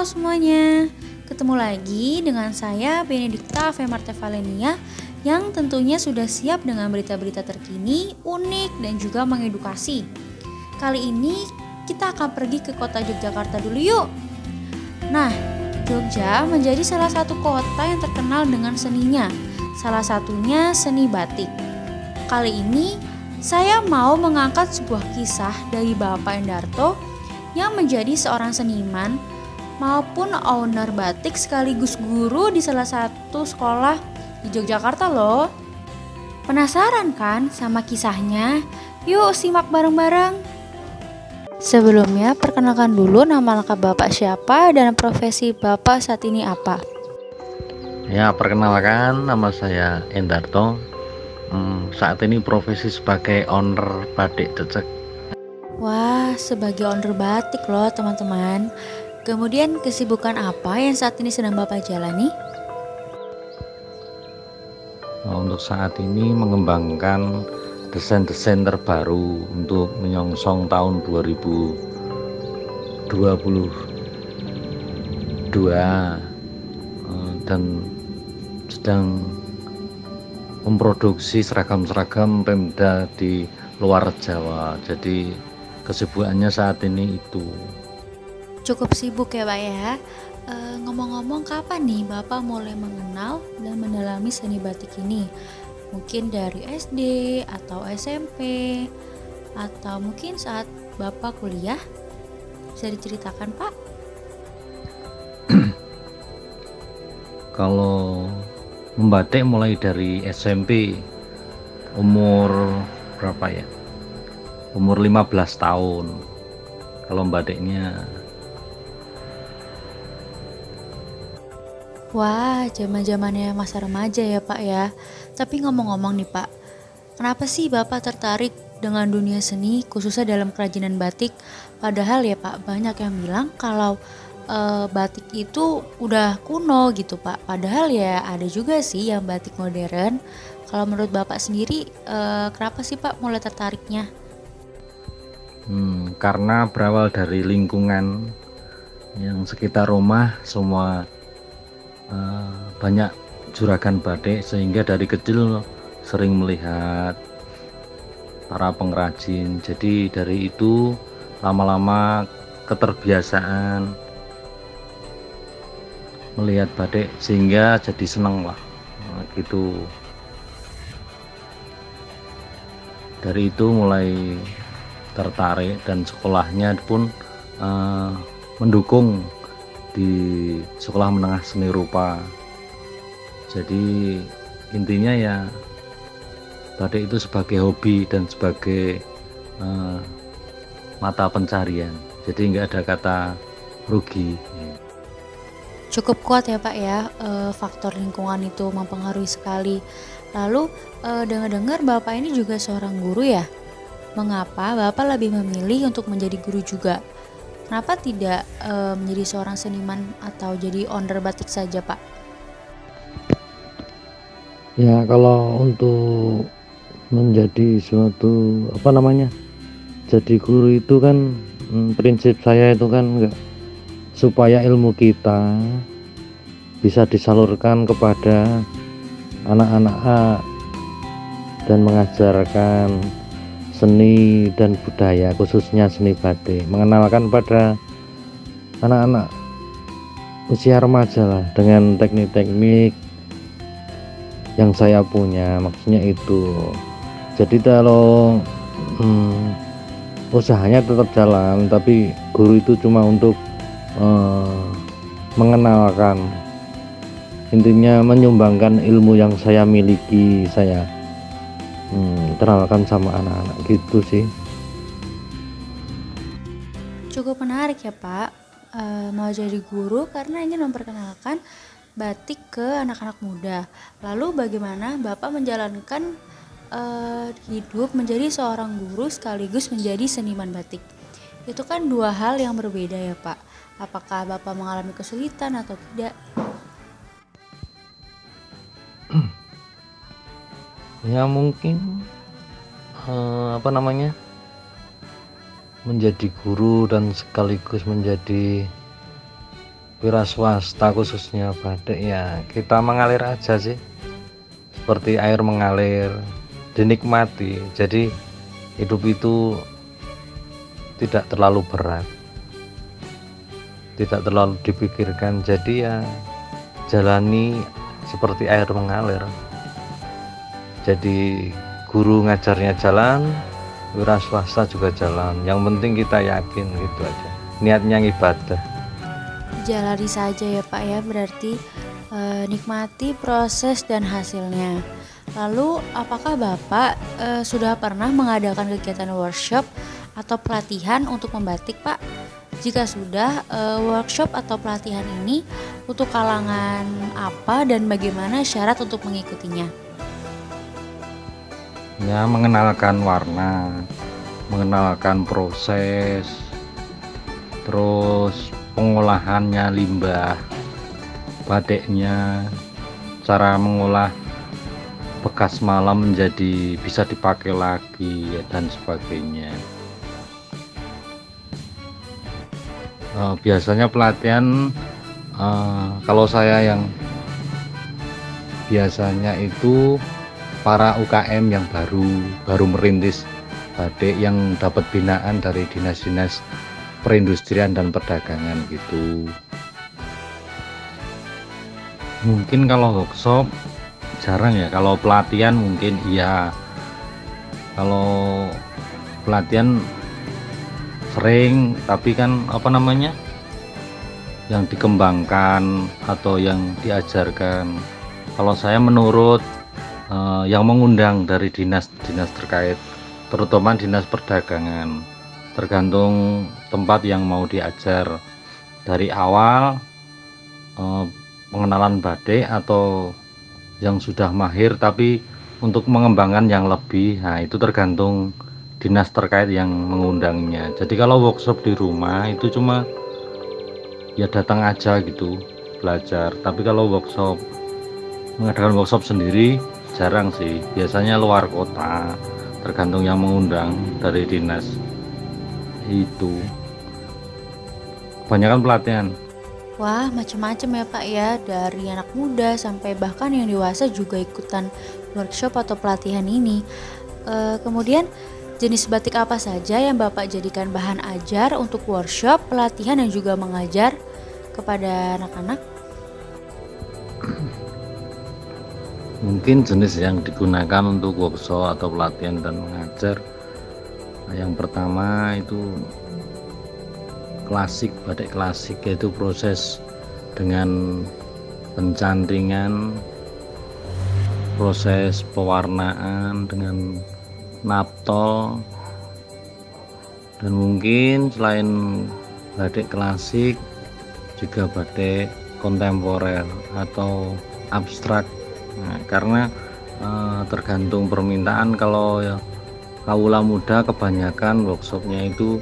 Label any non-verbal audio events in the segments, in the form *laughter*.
Semuanya, ketemu lagi dengan saya Benedikta Femarte Valenia yang tentunya sudah siap dengan berita-berita terkini, unik, dan juga mengedukasi. Kali ini kita akan pergi ke kota Yogyakarta dulu yuk. Nah, Jogja menjadi salah satu kota yang terkenal dengan seninya, salah satunya seni batik. Kali ini saya mau mengangkat sebuah kisah dari Bapak Endarto yang menjadi seorang seniman maupun owner batik sekaligus guru di salah satu sekolah di Yogyakarta loh. Penasaran kan sama kisahnya? Yuk simak bareng-bareng. Sebelumnya, perkenalkan dulu nama lengkap Bapak siapa dan profesi Bapak saat ini apa? Ya, perkenalkan nama saya Endarto. Hmm, saat ini profesi sebagai owner batik cecek. Wah, sebagai owner batik loh teman-teman. Kemudian kesibukan apa yang saat ini sedang Bapak jalani? Nah, untuk saat ini mengembangkan desain-desain terbaru untuk menyongsong tahun 2022 eh, dan sedang memproduksi seragam-seragam Pemda di luar Jawa. Jadi kesibukannya saat ini itu. Cukup sibuk ya Pak ya. ngomong-ngomong kapan nih Bapak mulai mengenal dan mendalami seni batik ini? mungkin dari SD atau SMP atau mungkin saat Bapak kuliah bisa diceritakan Pak? *clears throat* Kalau membatik mulai dari SMP umur berapa ya? Umur 15 tahun. Kalau membatiknya Wah, zaman-zamannya masa remaja ya Pak ya. Tapi ngomong-ngomong nih Pak, kenapa sih Bapak tertarik dengan dunia seni khususnya dalam kerajinan batik? Padahal ya Pak, banyak yang bilang kalau e, batik itu udah kuno gitu Pak. Padahal ya ada juga sih yang batik modern. Kalau menurut Bapak sendiri, e, kenapa sih Pak mulai tertariknya? Hmm, karena berawal dari lingkungan yang sekitar rumah semua Eh, banyak juragan batik sehingga dari kecil sering melihat para pengrajin. Jadi dari itu lama-lama keterbiasaan melihat batik sehingga jadi seneng lah. Nah, gitu. Dari itu mulai tertarik dan sekolahnya pun uh, mendukung di sekolah menengah seni rupa. Jadi intinya ya batik itu sebagai hobi dan sebagai uh, mata pencarian. Jadi nggak ada kata rugi. Cukup kuat ya pak ya uh, faktor lingkungan itu mempengaruhi sekali. Lalu uh, dengar-dengar bapak ini juga seorang guru ya? Mengapa bapak lebih memilih untuk menjadi guru juga Kenapa tidak e, menjadi seorang seniman atau jadi owner batik saja, Pak? Ya, kalau untuk menjadi suatu apa namanya? Jadi guru itu kan hmm, prinsip saya itu kan enggak supaya ilmu kita bisa disalurkan kepada anak-anak dan mengajarkan seni dan budaya khususnya seni batik mengenalkan pada anak-anak usia remaja lah dengan teknik-teknik yang saya punya. Maksudnya itu jadi kalau hmm, usahanya tetap jalan tapi guru itu cuma untuk uh, mengenalkan intinya menyumbangkan ilmu yang saya miliki saya hmm, teralkan sama anak-anak gitu sih. Cukup menarik ya pak. E, mau jadi guru karena ingin memperkenalkan batik ke anak-anak muda. Lalu bagaimana bapak menjalankan e, hidup menjadi seorang guru sekaligus menjadi seniman batik? Itu kan dua hal yang berbeda ya pak. Apakah bapak mengalami kesulitan atau tidak ya mungkin uh, apa namanya menjadi guru dan sekaligus menjadi wira swasta khususnya batik ya kita mengalir aja sih. Seperti air mengalir dinikmati. Jadi hidup itu tidak terlalu berat. Tidak terlalu dipikirkan. Jadi ya jalani seperti air mengalir jadi guru ngajarnya jalan wira swasta juga jalan yang penting kita yakin gitu aja niatnya ibadah jalani saja ya Pak ya berarti e, nikmati proses dan hasilnya. Lalu apakah Bapak e, sudah pernah mengadakan kegiatan workshop atau pelatihan untuk membatik Pak? Jika sudah, e, workshop atau pelatihan ini untuk kalangan apa dan bagaimana syarat untuk mengikutinya? Ya, mengenalkan warna, mengenalkan proses, terus pengolahannya limbah batiknya cara mengolah bekas malam menjadi bisa dipakai lagi dan sebagainya. Uh, biasanya pelatihan uh, kalau saya yang biasanya itu para UKM yang baru baru merintis batik yang dapat binaan dari dinas-dinas perindustrian dan perdagangan gitu. Mungkin kalau workshop jarang ya. Kalau pelatihan mungkin iya. Kalau pelatihan sering tapi kan apa namanya? Yang dikembangkan atau yang diajarkan. Kalau saya menurut eh, yang mengundang dari dinas-dinas terkait terutama dinas perdagangan. Tergantung tempat yang mau diajar. Dari awal eh, pengenalan batik atau yang sudah mahir tapi untuk mengembangkan yang lebih nah itu tergantung dinas terkait yang mengundangnya. Jadi kalau workshop di rumah itu cuma ya datang aja gitu belajar. Tapi kalau workshop mengadakan workshop sendiri jarang sih. Biasanya luar kota tergantung yang mengundang dari dinas. Itu. Kebanyakan pelatihan. Wah, macam-macam ya Pak ya, dari anak muda sampai bahkan yang dewasa juga ikutan workshop atau pelatihan ini. E, kemudian jenis batik apa saja yang Bapak jadikan bahan ajar untuk workshop, pelatihan dan juga mengajar kepada anak-anak? Mungkin jenis yang digunakan untuk workshop atau pelatihan dan mengajar. Yang pertama itu klasik batik klasik yaitu proses dengan pencantingan proses pewarnaan dengan naptol dan mungkin selain batik klasik juga batik kontemporer atau abstrak nah, karena eh, tergantung permintaan. Kalau ya kaula muda kebanyakan workshopnya itu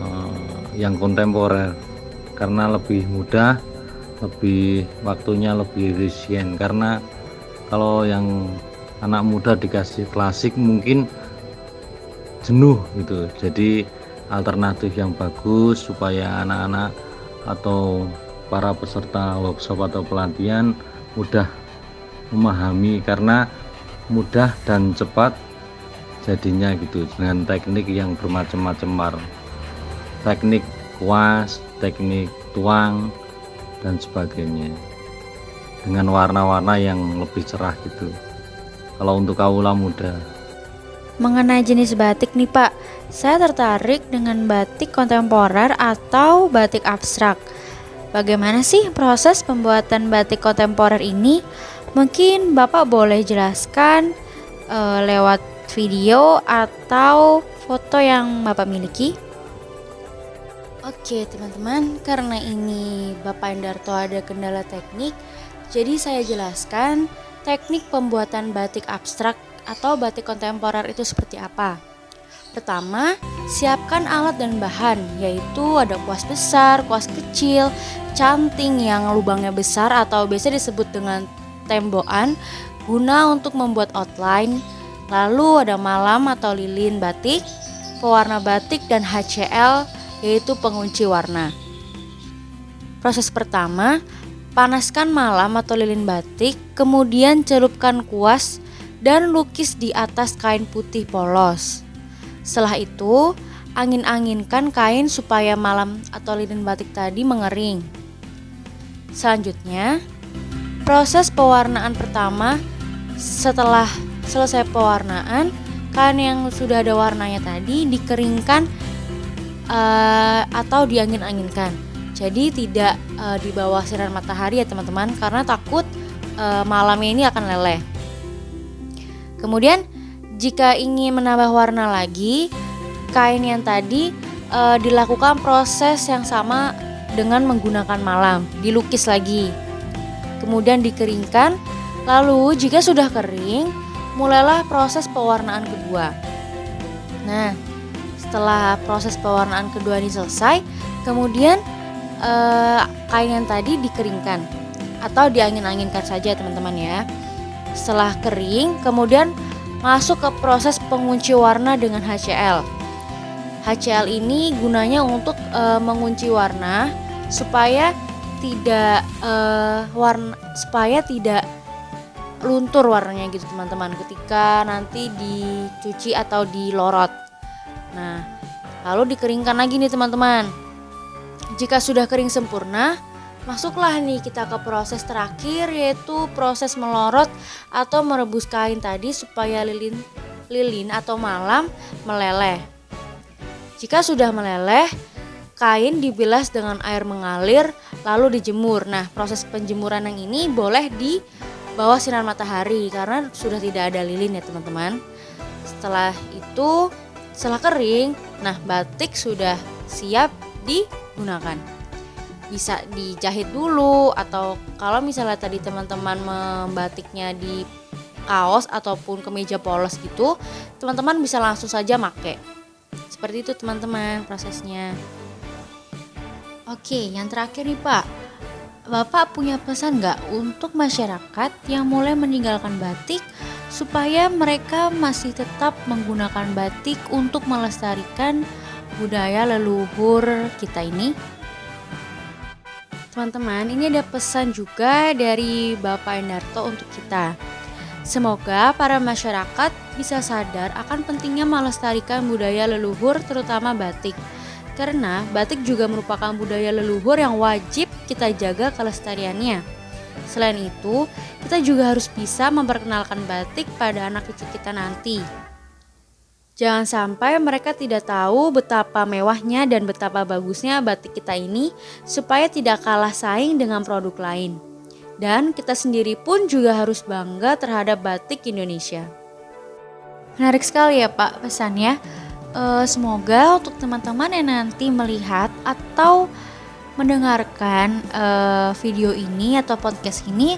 uh, yang kontemporer. Karena lebih mudah lebih waktunya lebih efisien. Karena kalau yang anak muda dikasih klasik mungkin jenuh gitu. Jadi alternatif yang bagus supaya anak-anak atau para peserta workshop atau pelatihan mudah memahami karena mudah dan cepat jadinya gitu dengan teknik yang bermacam-macam teknik kuas teknik tuang dan sebagainya. Dengan warna-warna yang lebih cerah gitu. Kalau untuk kaula muda mengenai jenis batik nih pak saya tertarik dengan batik kontemporer atau batik abstrak. Bagaimana sih proses pembuatan batik kontemporer ini mungkin bapak boleh jelaskan uh, lewat video atau foto yang Bapak miliki? Oke teman-teman, karena ini Bapak Endarto ada kendala teknik, jadi saya jelaskan teknik pembuatan batik abstrak atau batik kontemporer itu seperti apa. Pertama, siapkan alat dan bahan, yaitu ada kuas besar, kuas kecil, canting yang lubangnya besar atau biasa disebut dengan tembokan, guna untuk membuat outline, Lalu ada malam atau lilin batik, pewarna batik dan HCl yaitu pengunci warna. Proses pertama, panaskan malam atau lilin batik, kemudian celupkan kuas dan lukis di atas kain putih polos. Setelah itu, angin-anginkan kain supaya malam atau lilin batik tadi mengering. Selanjutnya, proses pewarnaan pertama setelah selesai pewarnaan, kain yang sudah ada warnanya tadi dikeringkan uh, atau diangin-anginkan. Jadi tidak uh, di bawah sinar matahari ya teman-teman karena takut uh, malamnya ini akan leleh. Kemudian jika ingin menambah warna lagi, kain yang tadi uh, dilakukan proses yang sama dengan menggunakan malam, dilukis lagi. Kemudian dikeringkan. Lalu jika sudah kering, mulailah proses pewarnaan kedua. Nah, setelah proses pewarnaan kedua ini selesai, kemudian eh, kain yang tadi dikeringkan atau diangin-anginkan saja teman-teman ya. Setelah kering, kemudian masuk ke proses pengunci warna dengan HCl. HCl ini gunanya untuk e, mengunci warna supaya tidak e, warna supaya tidak luntur warnanya gitu teman-teman ketika nanti dicuci atau dilorot. Nah, lalu dikeringkan lagi nih teman-teman. Jika sudah kering sempurna, masuklah nih kita ke proses terakhir yaitu proses melorot atau merebus kain tadi supaya lilin lilin atau malam meleleh. Jika sudah meleleh, kain dibilas dengan air mengalir lalu dijemur. Nah, proses penjemuran yang ini boleh di bawah sinar matahari karena sudah tidak ada lilin ya teman-teman. Setelah itu, setelah kering, nah batik sudah siap digunakan. Bisa dijahit dulu atau kalau misalnya tadi teman-teman membatiknya di kaos ataupun kemeja polos gitu, teman-teman bisa langsung saja make. Seperti itu teman-teman prosesnya. Oke, yang terakhir nih Pak. Bapak punya pesan nggak untuk masyarakat yang mulai meninggalkan batik supaya mereka masih tetap menggunakan batik untuk melestarikan budaya leluhur kita ini? Teman-teman, ini ada pesan juga dari Bapak Endarto untuk kita. Semoga para masyarakat bisa sadar akan pentingnya melestarikan budaya leluhur terutama batik. Karena batik juga merupakan budaya leluhur yang wajib kita jaga kelestariannya. Selain itu, kita juga harus bisa memperkenalkan batik pada anak cucu kita nanti. Jangan sampai mereka tidak tahu betapa mewahnya dan betapa bagusnya batik kita ini supaya tidak kalah saing dengan produk lain. Dan kita sendiri pun juga harus bangga terhadap batik Indonesia. Menarik sekali ya Pak pesannya. E, semoga untuk teman-teman yang nanti melihat atau mendengarkan e, video ini atau podcast ini,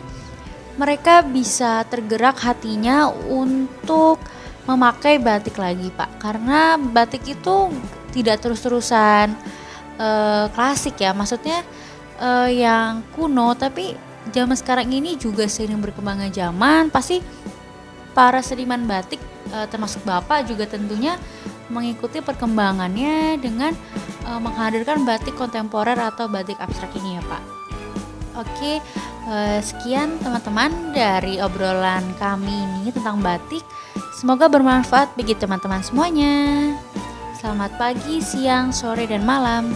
mereka bisa tergerak hatinya untuk memakai batik lagi pak. Karena batik itu tidak terus-terusan uh, klasik ya. Maksudnya uh, yang kuno tapi zaman sekarang ini juga sering berkembangnya zaman. Pasti para seniman batik uh, termasuk bapak juga tentunya mengikuti perkembangannya dengan uh, menghadirkan batik kontemporer atau batik abstrak ini ya pak oke uh, sekian teman-teman dari obrolan kami ini tentang batik Semoga bermanfaat bagi teman-teman semuanya. Selamat pagi, siang, sore, dan malam.